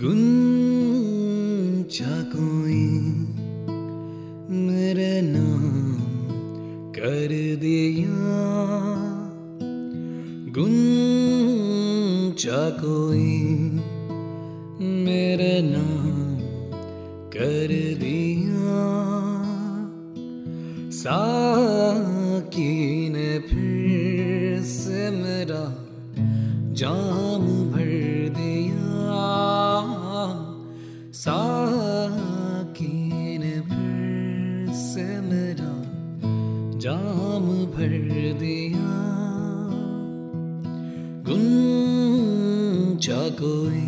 गुंचा कोई मेरे नाम कर दिया। कोई मेरे नाम कर दिया। साकी ने फिर से मेरा जाम भर साकी ने फिर से मेरा जाम भर दिया। गुंचा कोई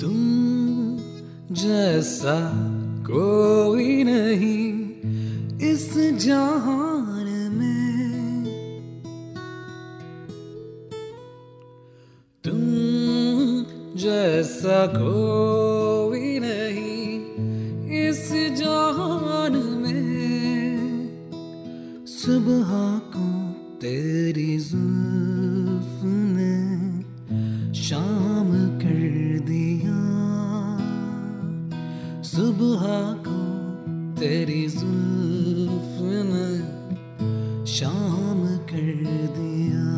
तुम जैसा कोई नहीं इस जहान में। तुम जैसा कोई नहीं इस जहान में। सुबह को तेरी जुल्फ ने शाम कर दिया। सुबह को तेरी जुल्फ ने शाम कर दिया।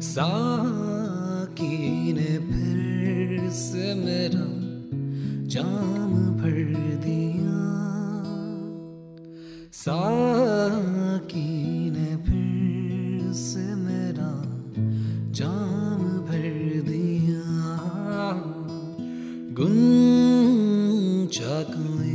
साकी ने फिर से मेरा जाम भर दिया। साकी ने फिर से मेरा जाम भर दिया। गुन चाकुए